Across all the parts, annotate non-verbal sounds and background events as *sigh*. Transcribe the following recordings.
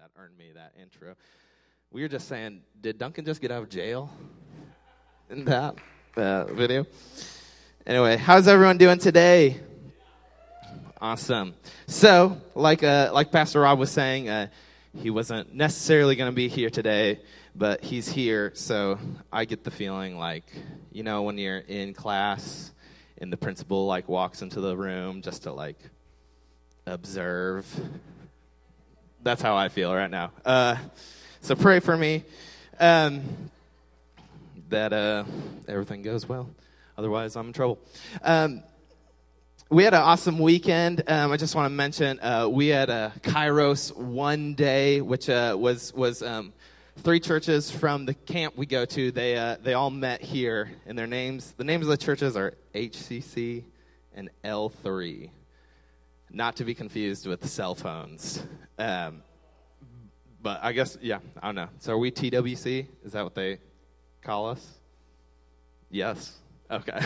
that earned me that intro. We were just saying, did Duncan just get out of jail in that uh, video? Anyway, how's everyone doing today? Awesome. So, like uh, like Pastor Rob was saying, uh, he wasn't necessarily going to be here today, but he's here. So I get the feeling like, you know, when you're in class and the principal like walks into the room just to like observe. That's how I feel right now. Uh, so pray for me um, that uh, everything goes well. Otherwise, I'm in trouble. Um, we had an awesome weekend. Um, I just want to mention uh, we had a Kairos one day, which uh, was was um, three churches from the camp we go to. They uh, they all met here, and their names the names of the churches are HCC and L3 not to be confused with cell phones. Um, but I guess, yeah, I don't know. So are we TWC? Is that what they call us? Yes. Okay.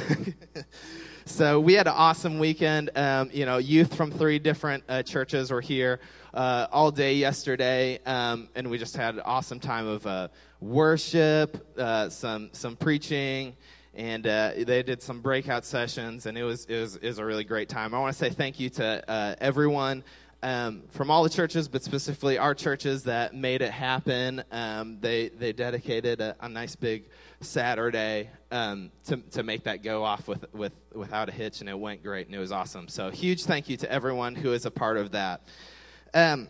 *laughs* so we had an awesome weekend. Um, you know, youth from three different uh, churches were here uh, all day yesterday, um, and we just had an awesome time of uh, worship, uh, some some preaching, and uh, they did some breakout sessions, and it was, it was, it was a really great time. I want to say thank you to uh, everyone um, from all the churches, but specifically our churches that made it happen. Um, they, they dedicated a, a, nice big Saturday um, to, to make that go off with, with, without a hitch, and it went great, and it was awesome. So, huge thank you to everyone who is a part of that. Um,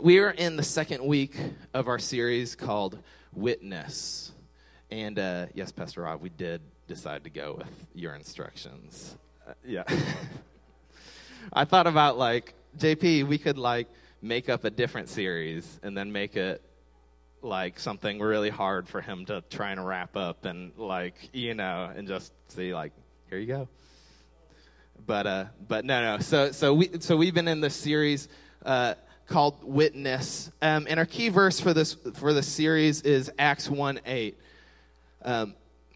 we are in the second week of our series called Witness. And uh, yes, Pastor Rob, we did decide to go with your instructions. Uh, yeah. *laughs* *laughs* I thought about like, JP, we could like make up a different series and then make it like something really hard for him to try and wrap up and like, you know, and just see like, here you go. But uh but no no. So so we so we've been in this series uh called Witness. Um, and our key verse for this for this series is Acts 1 8. Um,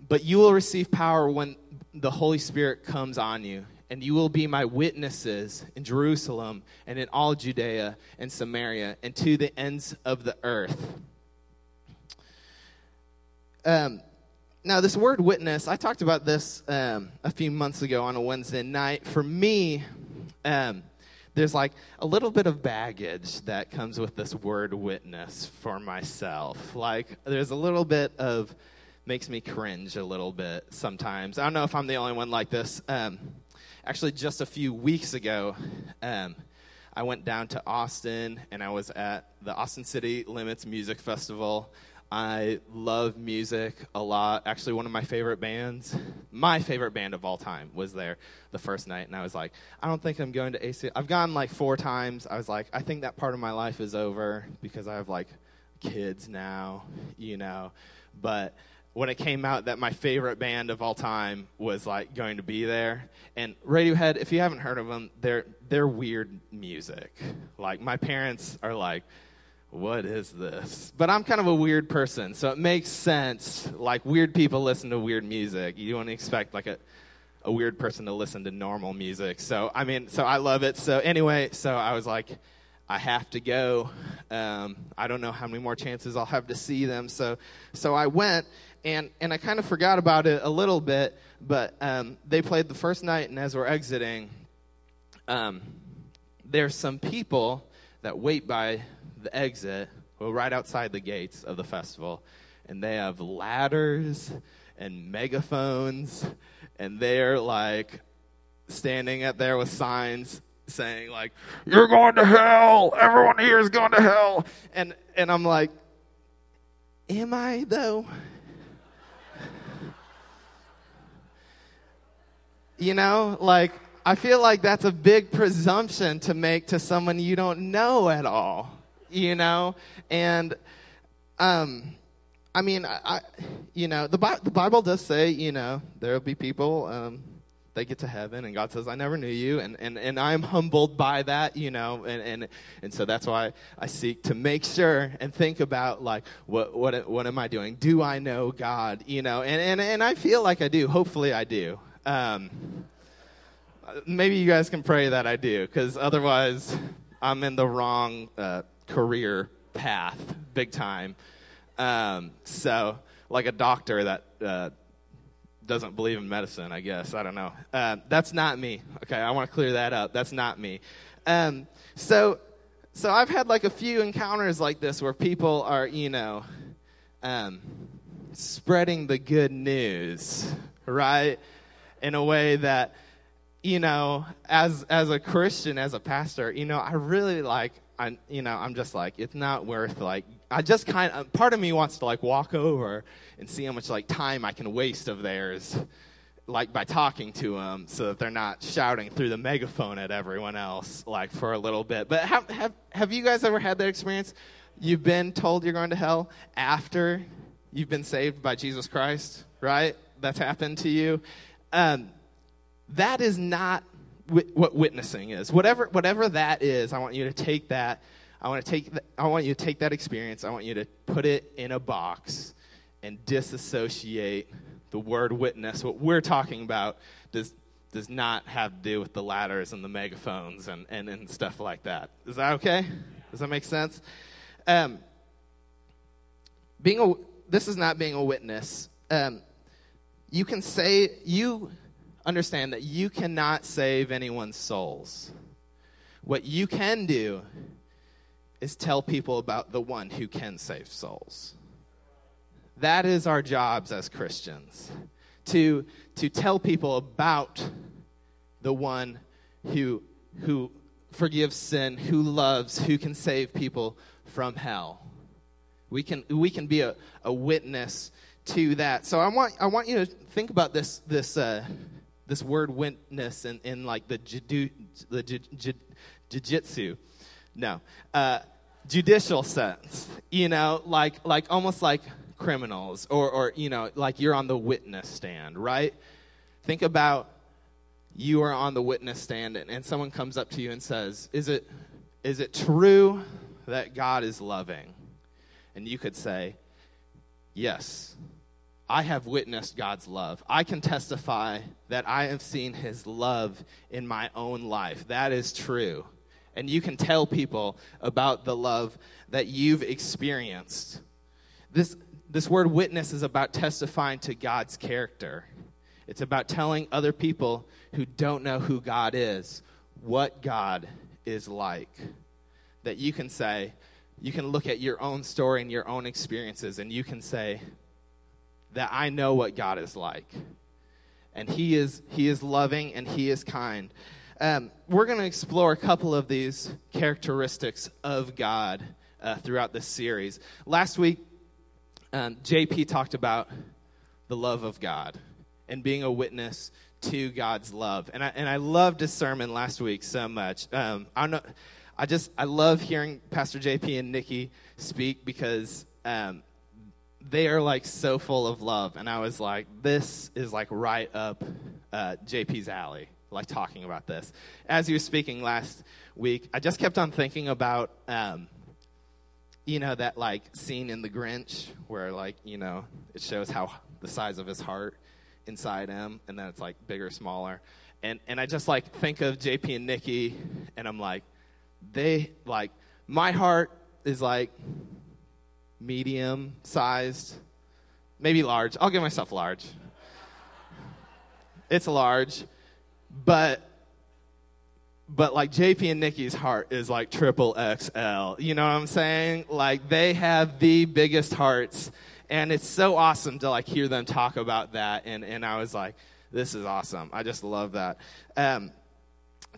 but you will receive power when the Holy Spirit comes on you, and you will be my witnesses in Jerusalem and in all Judea and Samaria and to the ends of the earth. Um, now, this word witness, I talked about this um, a few months ago on a Wednesday night. For me, um, there's like a little bit of baggage that comes with this word witness for myself. Like, there's a little bit of makes me cringe a little bit sometimes. I don't know if I'm the only one like this. Um, actually, just a few weeks ago, um, I went down to Austin and I was at the Austin City Limits Music Festival. I love music a lot. Actually, one of my favorite bands, my favorite band of all time, was there the first night. And I was like, I don't think I'm going to AC. I've gone like four times. I was like, I think that part of my life is over because I have like kids now, you know. But when it came out that my favorite band of all time was like going to be there. And Radiohead, if you haven't heard of them, they're they're weird music. Like my parents are like, "What is this?" But I'm kind of a weird person, so it makes sense. Like weird people listen to weird music. You don't expect like a a weird person to listen to normal music. So I mean, so I love it. So anyway, so I was like. I have to go. Um, I don't know how many more chances I'll have to see them. So, so I went, and and I kind of forgot about it a little bit, but um, they played the first night, and as we're exiting, um, there's some people that wait by the exit, well, right outside the gates of the festival, and they have ladders and megaphones, and they're like standing at there with signs saying like you're going to hell. Everyone here is going to hell. And and i'm like am i though You know, like, I feel like that's a big presumption to make to someone you don't know at all, you know? And, um, I mean, I, you know, the, Bi- the Bible does say, you know, there'll be people, um, they get to heaven and God says, I never knew you. And, and, and I'm humbled by that, you know, and, and, and so that's why I seek to make sure and think about like, what, what, what am I doing? Do I know God? You know, and, and, and I feel like I do. Hopefully I do. Um, maybe you guys can pray that I do, because otherwise I'm in the wrong uh, career path, big time. Um, so, like a doctor that uh, doesn't believe in medicine, I guess. I don't know. Uh, that's not me. Okay, I want to clear that up. That's not me. Um, so, so I've had like a few encounters like this where people are, you know, um, spreading the good news, right? In a way that, you know, as as a Christian, as a pastor, you know, I really like I, you know, I'm just like, it's not worth like, I just kind of, part of me wants to like walk over and see how much like time I can waste of theirs, like by talking to them so that they're not shouting through the megaphone at everyone else, like for a little bit. But have, have, have you guys ever had that experience? You've been told you're going to hell after you've been saved by Jesus Christ, right? That's happened to you. Um, that is not what witnessing is. Whatever, whatever that is, I want you to take that. I want to take. I want you to take that experience. I want you to put it in a box and disassociate the word witness. What we're talking about does does not have to do with the ladders and the megaphones and, and, and stuff like that. Is that okay? Does that make sense? Um, being a, this is not being a witness. Um, you can say you understand that you cannot save anyone's souls. What you can do is tell people about the one who can save souls. That is our jobs as Christians to, to tell people about the one who, who forgives sin, who loves, who can save people from hell. We can, we can be a, a witness to that. So I want, I want you to think about this, this uh, this word witness in, in like the jiu, the jiu-jitsu no. Uh, judicial sense. You know like like almost like criminals or or you know like you're on the witness stand right? Think about you are on the witness stand and, and someone comes up to you and says is it is it true that god is loving? And you could say yes I have witnessed God's love. I can testify that I have seen his love in my own life. That is true. And you can tell people about the love that you've experienced. This, this word witness is about testifying to God's character. It's about telling other people who don't know who God is what God is like. That you can say, you can look at your own story and your own experiences, and you can say, that I know what God is like. And He is, he is loving and He is kind. Um, we're going to explore a couple of these characteristics of God uh, throughout this series. Last week, um, JP talked about the love of God and being a witness to God's love. And I, and I loved his sermon last week so much. Um, I, know, I just, I love hearing Pastor JP and Nikki speak because um, they are like so full of love. And I was like, this is like right up uh, JP's alley, like talking about this. As he was speaking last week, I just kept on thinking about, um, you know, that like scene in The Grinch where like, you know, it shows how the size of his heart inside him, and then it's like bigger, smaller. And, and I just like think of JP and Nikki, and I'm like, they like, my heart is like medium sized, maybe large. I'll give myself large. It's large, but but like JP and Nikki's heart is like triple XL. You know what I'm saying? Like they have the biggest hearts and it's so awesome to like hear them talk about that and and I was like this is awesome. I just love that. Um,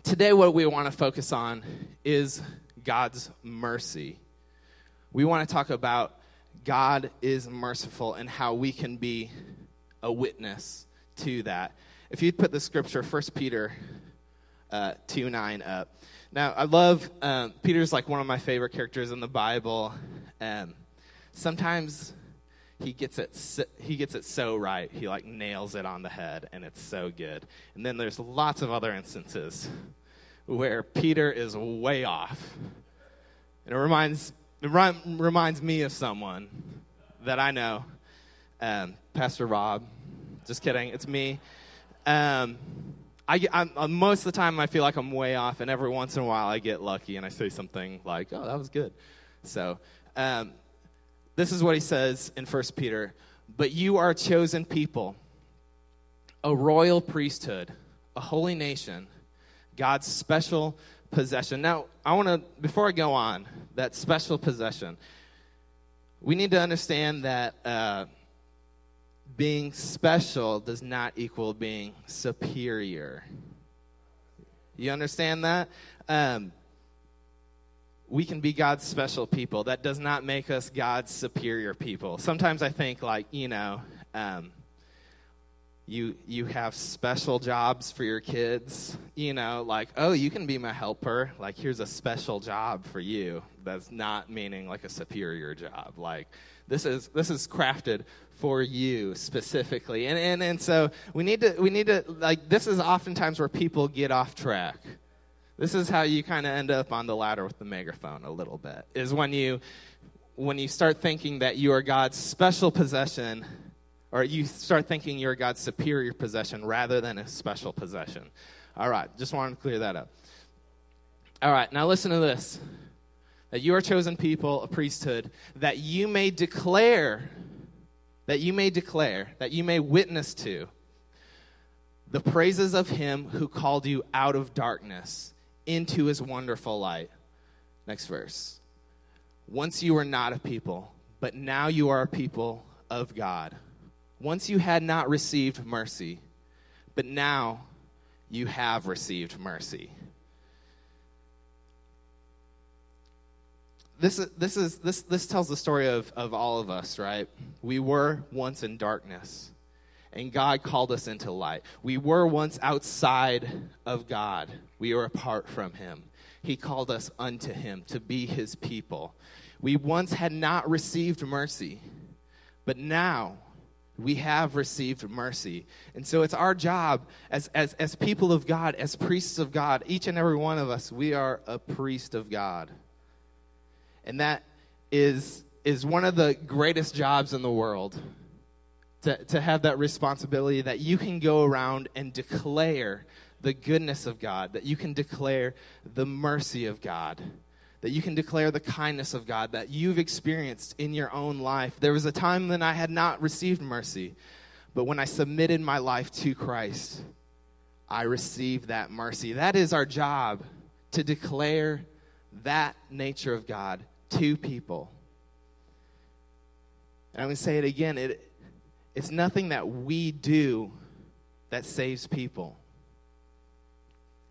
today what we want to focus on is God's mercy we want to talk about God is merciful and how we can be a witness to that. If you'd put the scripture, 1 Peter uh, 2 9 up. Now, I love, um, Peter's like one of my favorite characters in the Bible. Um, sometimes he gets it so, he gets it so right he like nails it on the head and it's so good and then there's lots of other instances where peter is way off and it reminds it reminds me of someone that I know, um, Pastor Rob. Just kidding, it's me. Um, I, I'm, uh, most of the time I feel like I'm way off, and every once in a while I get lucky and I say something like, "Oh, that was good." So, um, this is what he says in 1 Peter But you are a chosen people, a royal priesthood, a holy nation, God's special possession. Now, I want to, before I go on, that special possession, we need to understand that uh, being special does not equal being superior. You understand that? Um, we can be God's special people. That does not make us God's superior people. Sometimes I think, like, you know, um, you you have special jobs for your kids you know like oh you can be my helper. Like here's a special job for you that's not meaning like a superior job. Like this is this is crafted for you specifically. And and, and so we need to we need to like this is oftentimes where people get off track. This is how you kind of end up on the ladder with the megaphone a little bit is when you when you start thinking that you are god's special possession or you start thinking you're God's superior possession rather than a special possession. All right, just wanted to clear that up. All right, now listen to this that you are chosen people, a priesthood, that you may declare, that you may declare, that you may witness to the praises of him who called you out of darkness into his wonderful light. Next verse. Once you were not a people, but now you are a people of God. Once you had not received mercy, but now you have received mercy. This, this, is, this, this tells the story of, of all of us, right? We were once in darkness, and God called us into light. We were once outside of God, we were apart from Him. He called us unto Him to be His people. We once had not received mercy, but now we have received mercy. And so it's our job as, as, as people of God, as priests of God, each and every one of us, we are a priest of God. And that is, is one of the greatest jobs in the world to, to have that responsibility that you can go around and declare the goodness of God, that you can declare the mercy of God that you can declare the kindness of God that you've experienced in your own life. There was a time when I had not received mercy, but when I submitted my life to Christ, I received that mercy. That is our job to declare that nature of God to people. And I'm going to say it again it, it's nothing that we do that saves people,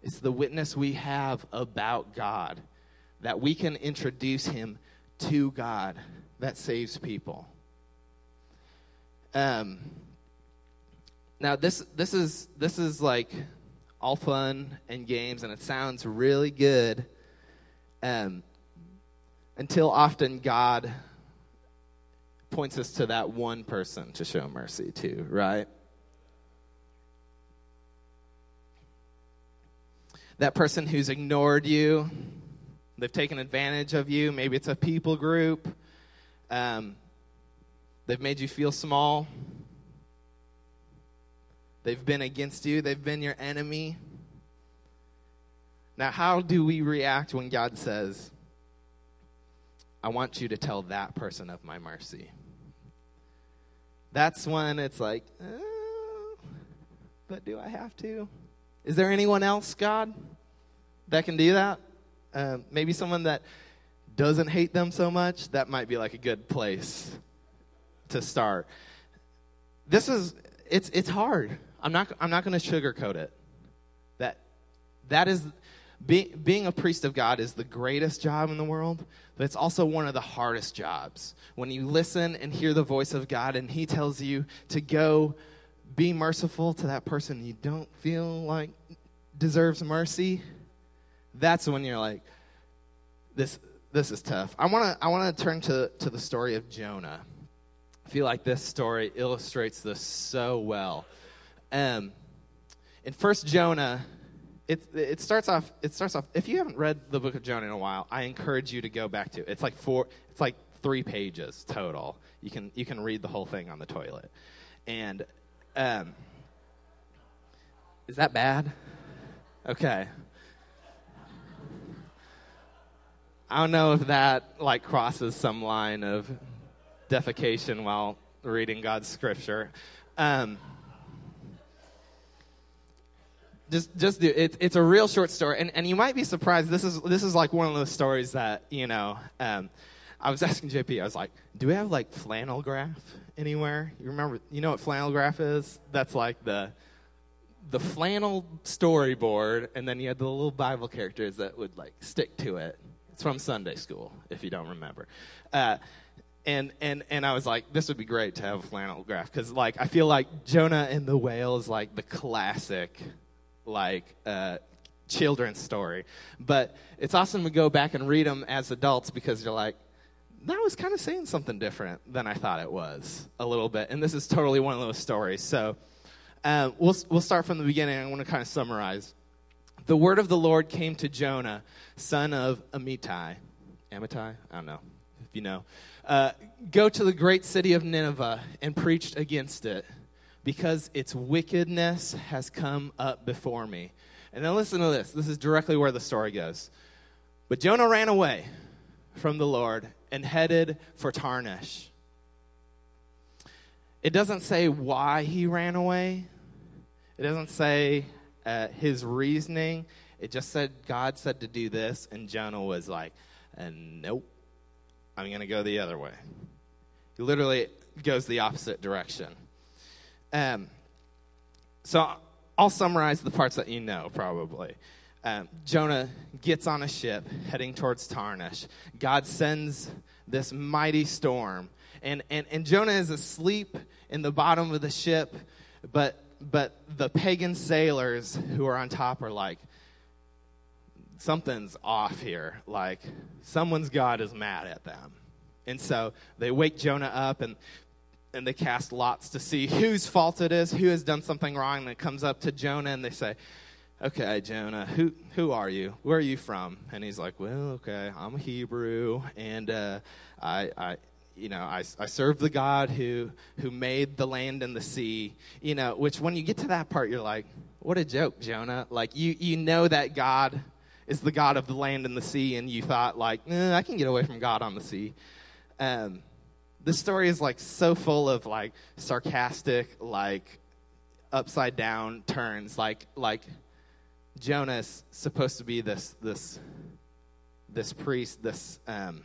it's the witness we have about God that we can introduce him to God that saves people. Um, now this this is this is like all fun and games, and it sounds really good. Um, until often God points us to that one person to show mercy to, right? That person who's ignored you, They've taken advantage of you. Maybe it's a people group. Um, they've made you feel small. They've been against you. They've been your enemy. Now, how do we react when God says, I want you to tell that person of my mercy? That's when it's like, oh, but do I have to? Is there anyone else, God, that can do that? Um, maybe someone that doesn't hate them so much, that might be like a good place to start. This is it's it's hard. I'm not I'm not going to sugarcoat it. That that is be, being a priest of God is the greatest job in the world, but it's also one of the hardest jobs. When you listen and hear the voice of God and he tells you to go be merciful to that person you don't feel like deserves mercy, that's when you're like, this, this is tough. I want to I wanna turn to, to the story of Jonah. I feel like this story illustrates this so well. Um, in First Jonah, it, it starts off. It starts off. If you haven't read the book of Jonah in a while, I encourage you to go back to it. It's like four. It's like three pages total. You can you can read the whole thing on the toilet. And um, is that bad? Okay. I don't know if that like crosses some line of defecation while reading God's scripture. Um, just just do it, it's a real short story and, and you might be surprised this is this is like one of those stories that you know um, i was *laughs* asking jp i was like do we have like flannel graph anywhere? You remember you know what flannel graph is? That's like the the flannel storyboard and then you had the little bible characters that would like stick to it it's from sunday school if you don't remember uh, and and and I was like, this would be great to have a flannel graph because like I feel like Jonah and the whale is like the classic like uh, children's story. But it's awesome to go back and read them as adults because you're like, that was kind of saying something different than I thought it was a little bit. And this is totally one of those stories. So uh, we'll, we'll start from the beginning. I want to kind of summarize. The word of the Lord came to Jonah, son of Amittai. Amittai? I don't know if you know. Uh, go to the great city of Nineveh and preached against it because its wickedness has come up before me. And then listen to this. This is directly where the story goes. But Jonah ran away from the Lord and headed for Tarshish. It doesn't say why he ran away, it doesn't say his reasoning. It just said God said to do this, and Jonah was like, uh, Nope, I'm going to go the other way. He literally goes the opposite direction. Um, so I'll summarize the parts that you know probably. Um, Jonah gets on a ship heading towards Tarshish. God sends this mighty storm. And, and, and Jonah is asleep in the bottom of the ship, but, but the pagan sailors who are on top are like, something's off here. Like, someone's God is mad at them. And so they wake Jonah up, and and they cast lots to see whose fault it is, who has done something wrong. And it comes up to Jonah, and they say, Okay, Jonah, who, who are you? Where are you from? And he's like, Well, okay, I'm a Hebrew, and uh, I, I, you know, I, I serve the God who, who made the land and the sea. You know, which when you get to that part, you're like, What a joke, Jonah. Like, you, you know that God is the God of the land and the sea, and you thought, like, eh, I can get away from God on the sea. Um, this story is like so full of like sarcastic, like upside down turns. Like like Jonah's supposed to be this this this priest, this um,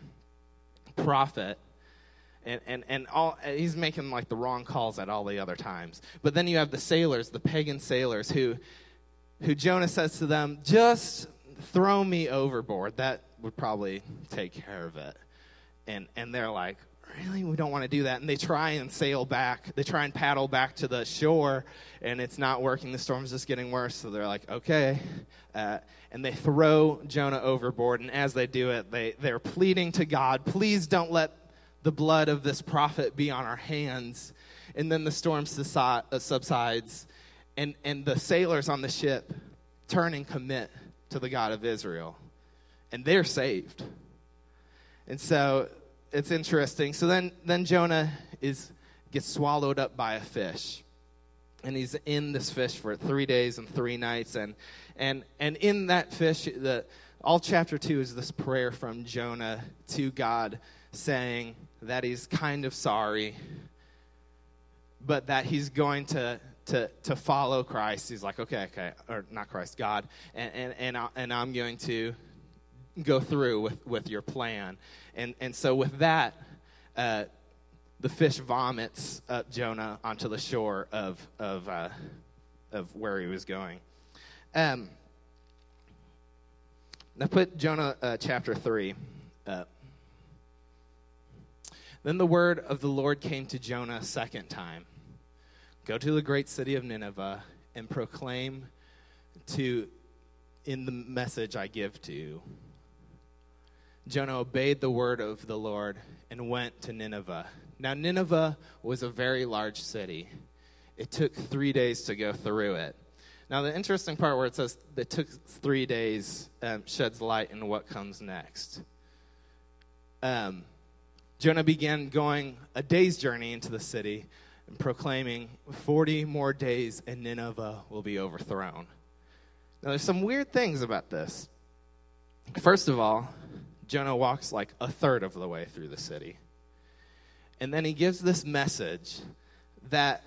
prophet, and, and, and all he's making like the wrong calls at all the other times. But then you have the sailors, the pagan sailors, who who Jonah says to them, just throw me overboard. That would probably take care of it. And and they're like, really? We don't want to do that? And they try and sail back. They try and paddle back to the shore and it's not working. The storm's just getting worse. So they're like okay. Uh, and they throw jonah overboard. And as they do it they, they're pleading to god please don't let the blood of this prophet be on our hands and then the storm uh, subsides and, and the sailors on the ship turn and commit to the god of israel and they're saved and so it's interesting. So then, then Jonah is gets swallowed up by a fish, and he's in this fish for three days and three nights, and and and in that fish, the all chapter two is this prayer from Jonah to God, saying that he's kind of sorry, but that he's going to to, to follow Christ. He's like, okay, okay, or not Christ, God, and and and, I, and I'm going to go through with, with your plan. And, and so, with that, uh, the fish vomits up Jonah onto the shore of, of, uh, of where he was going. Um, now, put Jonah uh, chapter 3 up. Then the word of the Lord came to Jonah a second time Go to the great city of Nineveh and proclaim to in the message I give to you Jonah obeyed the word of the Lord and went to Nineveh. Now, Nineveh was a very large city. It took three days to go through it. Now, the interesting part where it says it took three days um, sheds light into what comes next. Um, Jonah began going a day's journey into the city and proclaiming, 40 more days and Nineveh will be overthrown. Now, there's some weird things about this. First of all, Jonah walks like a third of the way through the city. And then he gives this message that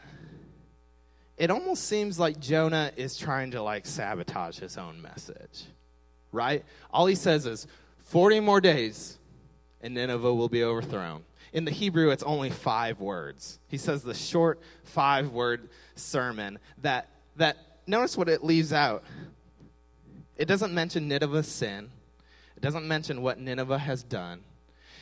it almost seems like Jonah is trying to like sabotage his own message. Right? All he says is 40 more days and Nineveh will be overthrown. In the Hebrew, it's only five words. He says the short five word sermon that, that, notice what it leaves out. It doesn't mention Nineveh's sin, it doesn't mention what Nineveh has done,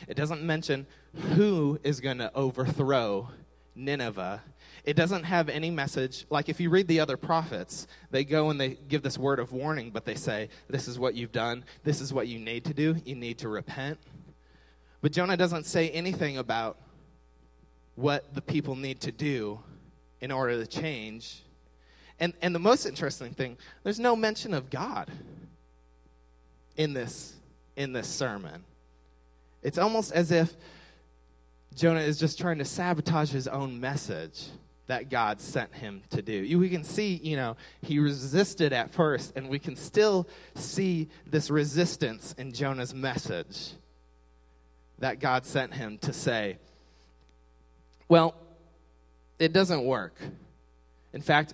it doesn't mention who is going to overthrow Nineveh. It doesn't have any message. Like if you read the other prophets, they go and they give this word of warning, but they say, This is what you've done. This is what you need to do. You need to repent. But Jonah doesn't say anything about what the people need to do in order to change. And, and the most interesting thing, there's no mention of God in this, in this sermon. It's almost as if Jonah is just trying to sabotage his own message that God sent him to do. We can see, you know, he resisted at first, and we can still see this resistance in Jonah's message that God sent him to say, well, it doesn't work. In fact,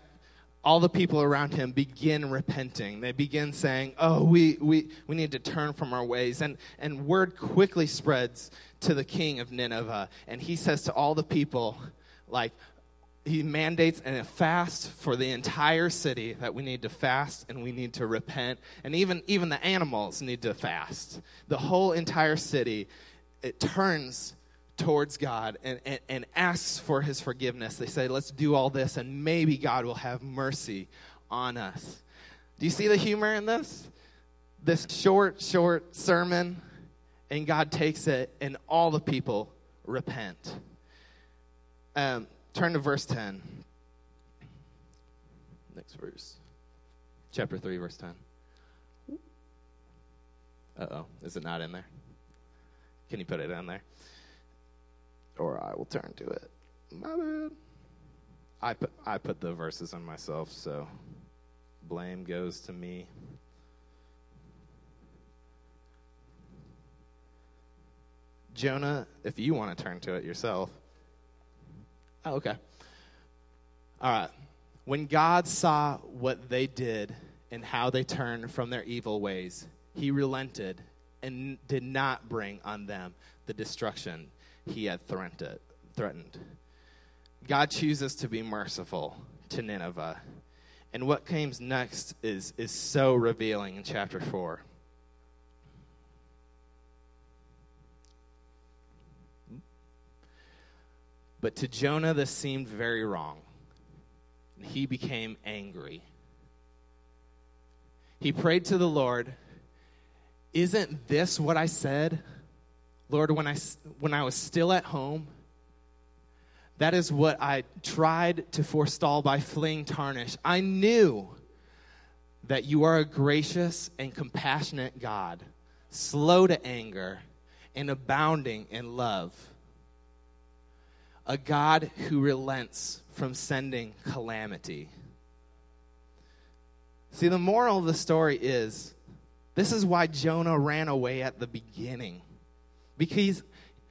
all the people around him begin repenting. They begin saying, Oh, we, we, we need to turn from our ways. And, and word quickly spreads to the king of Nineveh. And he says to all the people, like, he mandates a fast for the entire city that we need to fast and we need to repent and even even the animals need to fast the whole entire city it turns towards God and, and, and asks for his forgiveness. They say, let's do all this and maybe God will have mercy on us. Do you see the humor in this? This short, short sermon, and God takes it, and all the people repent. Um, turn to verse 10. Next verse. Chapter 3, verse 10. Uh oh. Is it not in there? Can you put it in there? Or I will turn to it. My bad. I put I put the verses on myself, so blame goes to me. Jonah, if you want to turn to it yourself. Oh, okay. All right. When God saw what they did and how they turned from their evil ways, he relented and did not bring on them the destruction he had threatened. God chooses to be merciful to Nineveh. And what comes next is, is so revealing in chapter 4. But to Jonah, this seemed very wrong. He became angry. He prayed to the Lord isn't this what I said, Lord, when I, when I was still at home? That is what I tried to forestall by fleeing Tarshish. I knew that you are a gracious and compassionate God, slow to anger and abounding in love. A God who relents from sending calamity. See, the moral of the story is this is why Jonah ran away at the beginning. Because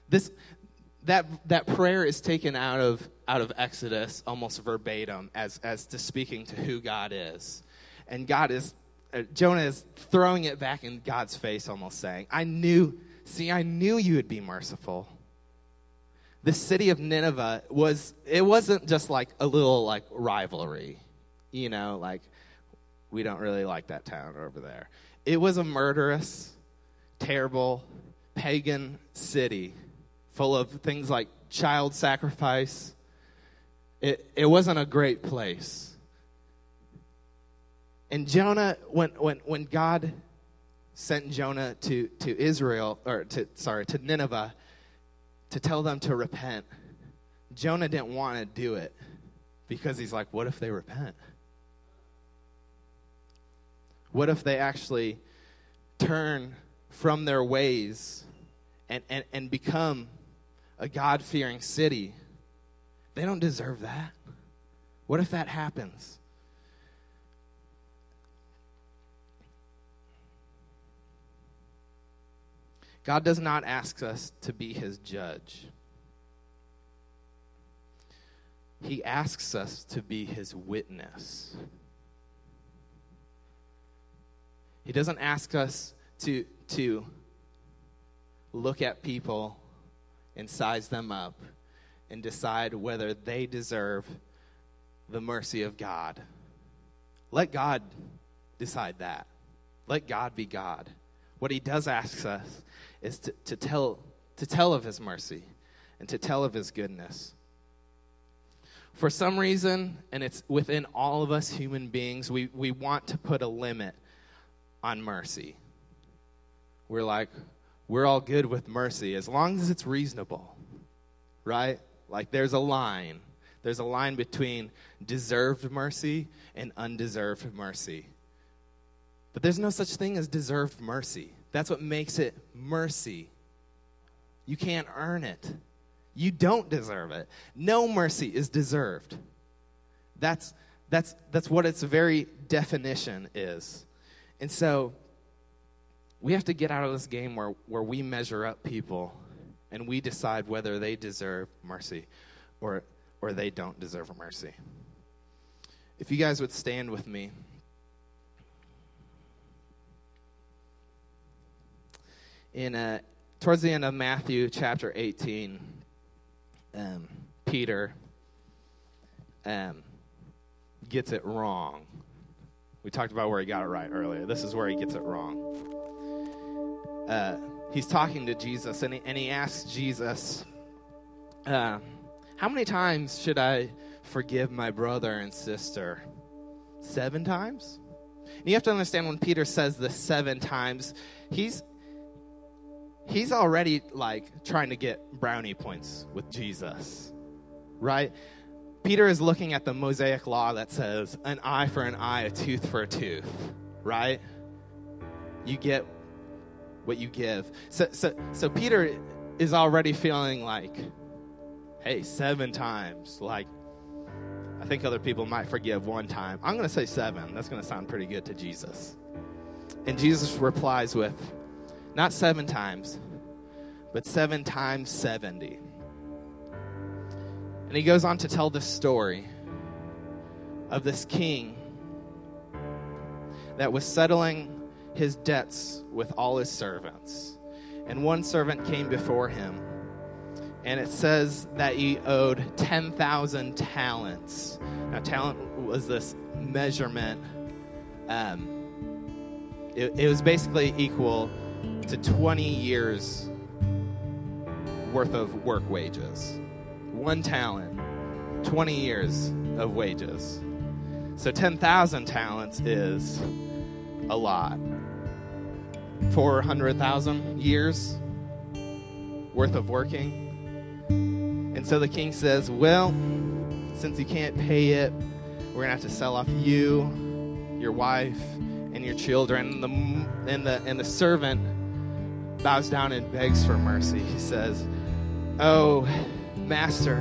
this that that prayer is taken out of out of Exodus almost verbatim as as to speaking to who God is. And God is uh, Jonah is throwing it back in God's face almost saying, "I knew see I knew you would be merciful." The city of Nineveh was it wasn't just like a little like rivalry. You know, like we don't really like that town over there. It was a murderous, terrible, pagan city full of things like child sacrifice. It, it wasn't a great place. And Jonah, when, when, when God sent Jonah to, to Israel, or to, sorry, to Nineveh to tell them to repent, Jonah didn't want to do it because he's like, what if they repent? What if they actually turn from their ways and, and, and become a God fearing city? They don't deserve that. What if that happens? God does not ask us to be his judge. He asks us to be his witness. He doesn't ask us to, to look at people and size them up and decide whether they deserve the mercy of God. Let God decide that. Let God be God. What he does ask us is to, to, tell, to tell of his mercy and to tell of his goodness. For some reason, and it's within all of us human beings, we, we want to put a limit on mercy. We're like, we're all good with mercy as long as it's reasonable, right? Like there's a line. There's a line between deserved mercy and undeserved mercy. But there's no such thing as deserved mercy. That's what makes it mercy. You can't earn it. You don't deserve it. No mercy is deserved. That's, that's, that's what its very definition is. And so we have to get out of this game where, where we measure up people and we decide whether they deserve mercy or, or they don't deserve mercy. If you guys would stand with me. In uh, towards the end of Matthew chapter 18, um, Peter um, gets it wrong. We talked about where he got it right earlier. This is where he gets it wrong. Uh, he's talking to Jesus, and he, and he asks Jesus, uh, How many times should I forgive my brother and sister? Seven times? And you have to understand when Peter says this seven times, he's he's already like trying to get brownie points with Jesus, right? Peter is looking at the Mosaic law that says an eye for an eye, a tooth for a tooth, right? You get what you give. So, so, so Peter is already feeling like, hey, seven times. Like, I think other people might forgive one time. I'm going to say seven. That's going to sound pretty good to Jesus. And Jesus replies with, not seven times, but seven times 70. And he goes on to tell this story of this king that was settling his debts with all his servants. And one servant came before him, and it says that he owed 10,000 talents. Now, talent was this measurement, um, it, it was basically equal to 20 years worth of work wages. One talent, 20 years of wages. So 10,000 talents is a lot. 400,000 years worth of working. And so the king says, Well, since you can't pay it, we're going to have to sell off you, your wife, and your children. And the, and the, and the servant bows down and begs for mercy. He says, Oh, Master,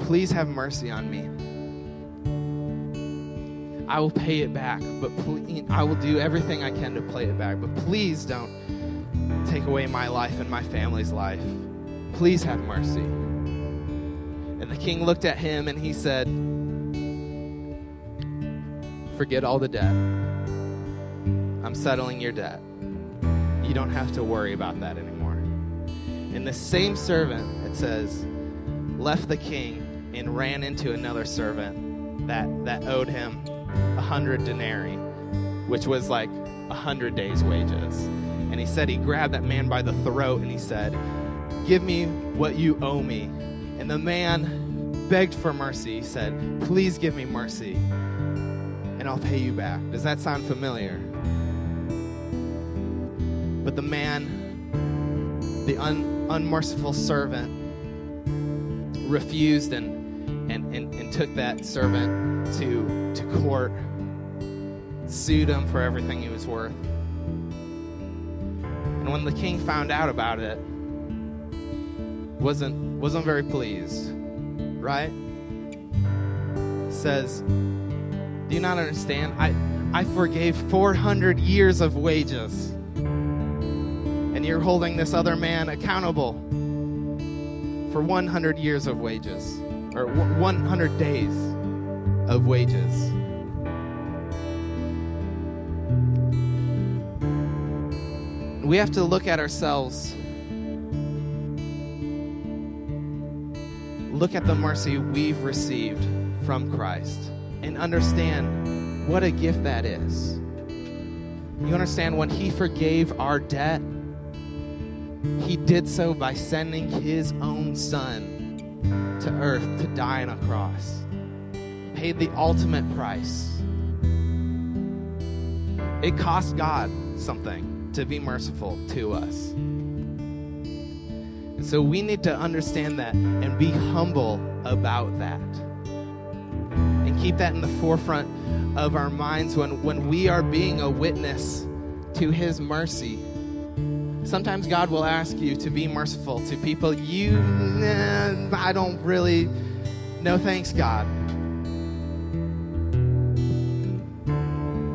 please have mercy on me. I will pay it back, but please, I will do everything I can to pay it back. But please don't take away my life and my family's life. Please have mercy. And the king looked at him and he said, Forget all the debt. I'm settling your debt. You don't have to worry about that anymore. And the same servant, says, left the king and ran into another servant that, that owed him a hundred denarii, which was like a hundred days' wages. And he said he grabbed that man by the throat and he said, Give me what you owe me. And the man begged for mercy. He said, Please give me mercy, and I'll pay you back. Does that sound familiar? But the man, the un, unmerciful servant refused and, and, and, and took that servant to, to court, sued him for everything he was worth. And when the king found out about it, wasn't wasn't very pleased, right? Says, Do you not understand? I I forgave 400 years of wages And you're holding this other man accountable for 100 years of wages or 100 days of wages. We have to look at ourselves, look at the mercy we've received from Christ, and understand what a gift that is. You understand when He forgave our debt, He did so by sending His own Son to earth to die on a cross, paid the ultimate price. It cost God something to be merciful to us. And so we need to understand that and be humble about that. And keep that in the forefront of our minds when, when we are being a witness to His mercy. Sometimes God will ask you to be merciful to people you, nah, I don't really, no thanks, God.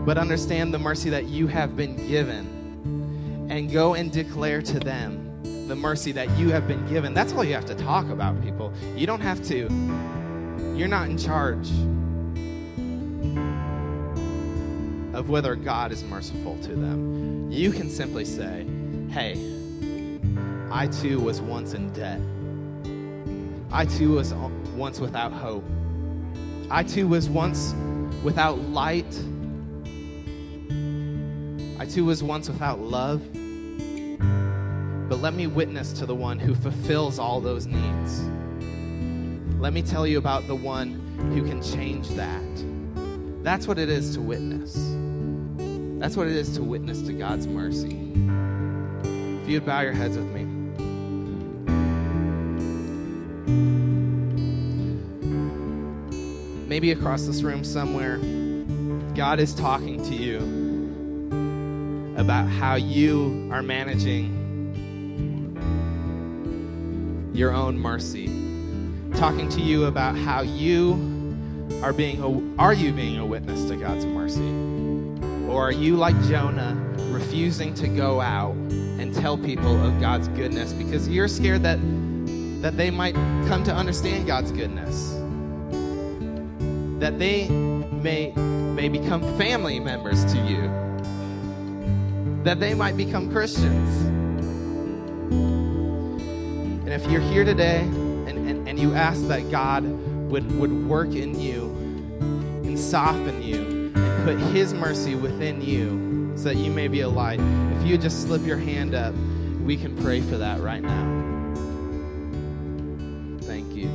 But understand the mercy that you have been given and go and declare to them the mercy that you have been given. That's all you have to talk about, people. You don't have to, you're not in charge. of whether God is merciful to them. You can simply say, Hey, I too was once in debt. I too was once without hope. I too was once without light. I too was once without love. But let me witness to the one who fulfills all those needs. Let me tell you about the one who can change that. That's what it is to witness. That's what it is to witness to God's mercy. You'd bow your heads with me. Maybe across this room somewhere, God is talking to you about how you are managing your own mercy. Talking to you about how you are being a, are you being a witness to God's mercy? Or are you like Jonah refusing to go out tell people of God's goodness because you're scared that that they might come to understand God's goodness? That they may may become family members to you. That they might become Christians. And if you're here today and, and, and you ask that God would, would work in you and soften you and put His mercy within you so that you may be a light. If you just slip your hand up, we can pray for that right now. Thank you.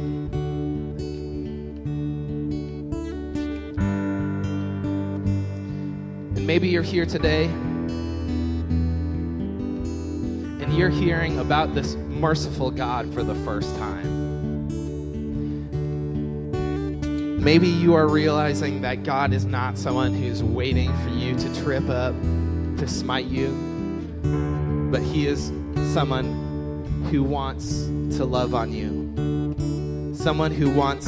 And maybe you're here today and you're hearing about this merciful God for the first time. Maybe you are realizing that God is not someone who's waiting for you to trip up, to smite you, but He is someone who wants to love on you, someone who wants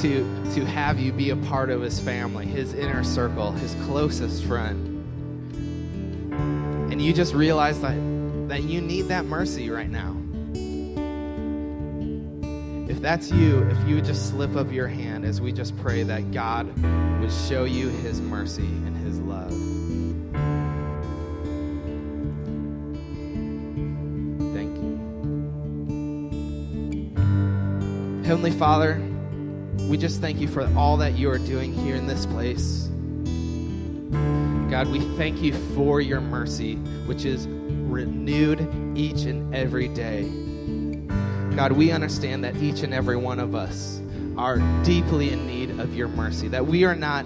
to, to have you be a part of His family, His inner circle, His closest friend. And you just realize that, that you need that mercy right now if that's you, if you would just slip up your hand as we just pray that God would show you his mercy and his love. Thank you. Heavenly Father, we just thank you for all that you are doing here in this place. God, we thank you for your mercy, which is renewed each and every day. God, we understand that each and every one of us are deeply in need of your mercy, that we are not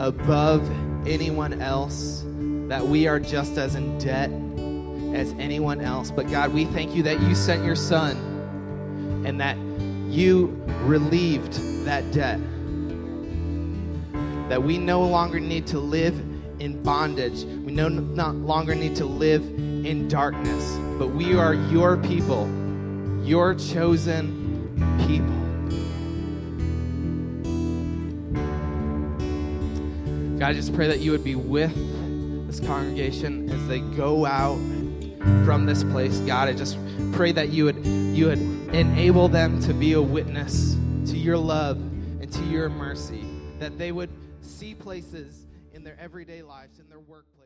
above anyone else, that we are just as in debt as anyone else. But God, we thank you that you sent your son and that you relieved that debt. That we no longer need to live in bondage. We no longer need to live in darkness, but we are your people your chosen people. God, I just pray that you would be with this congregation as they go out from this place, God. I just pray that you would you would enable them to be a witness to your love and to your mercy, that they would see places in their everyday lives, in their workplace.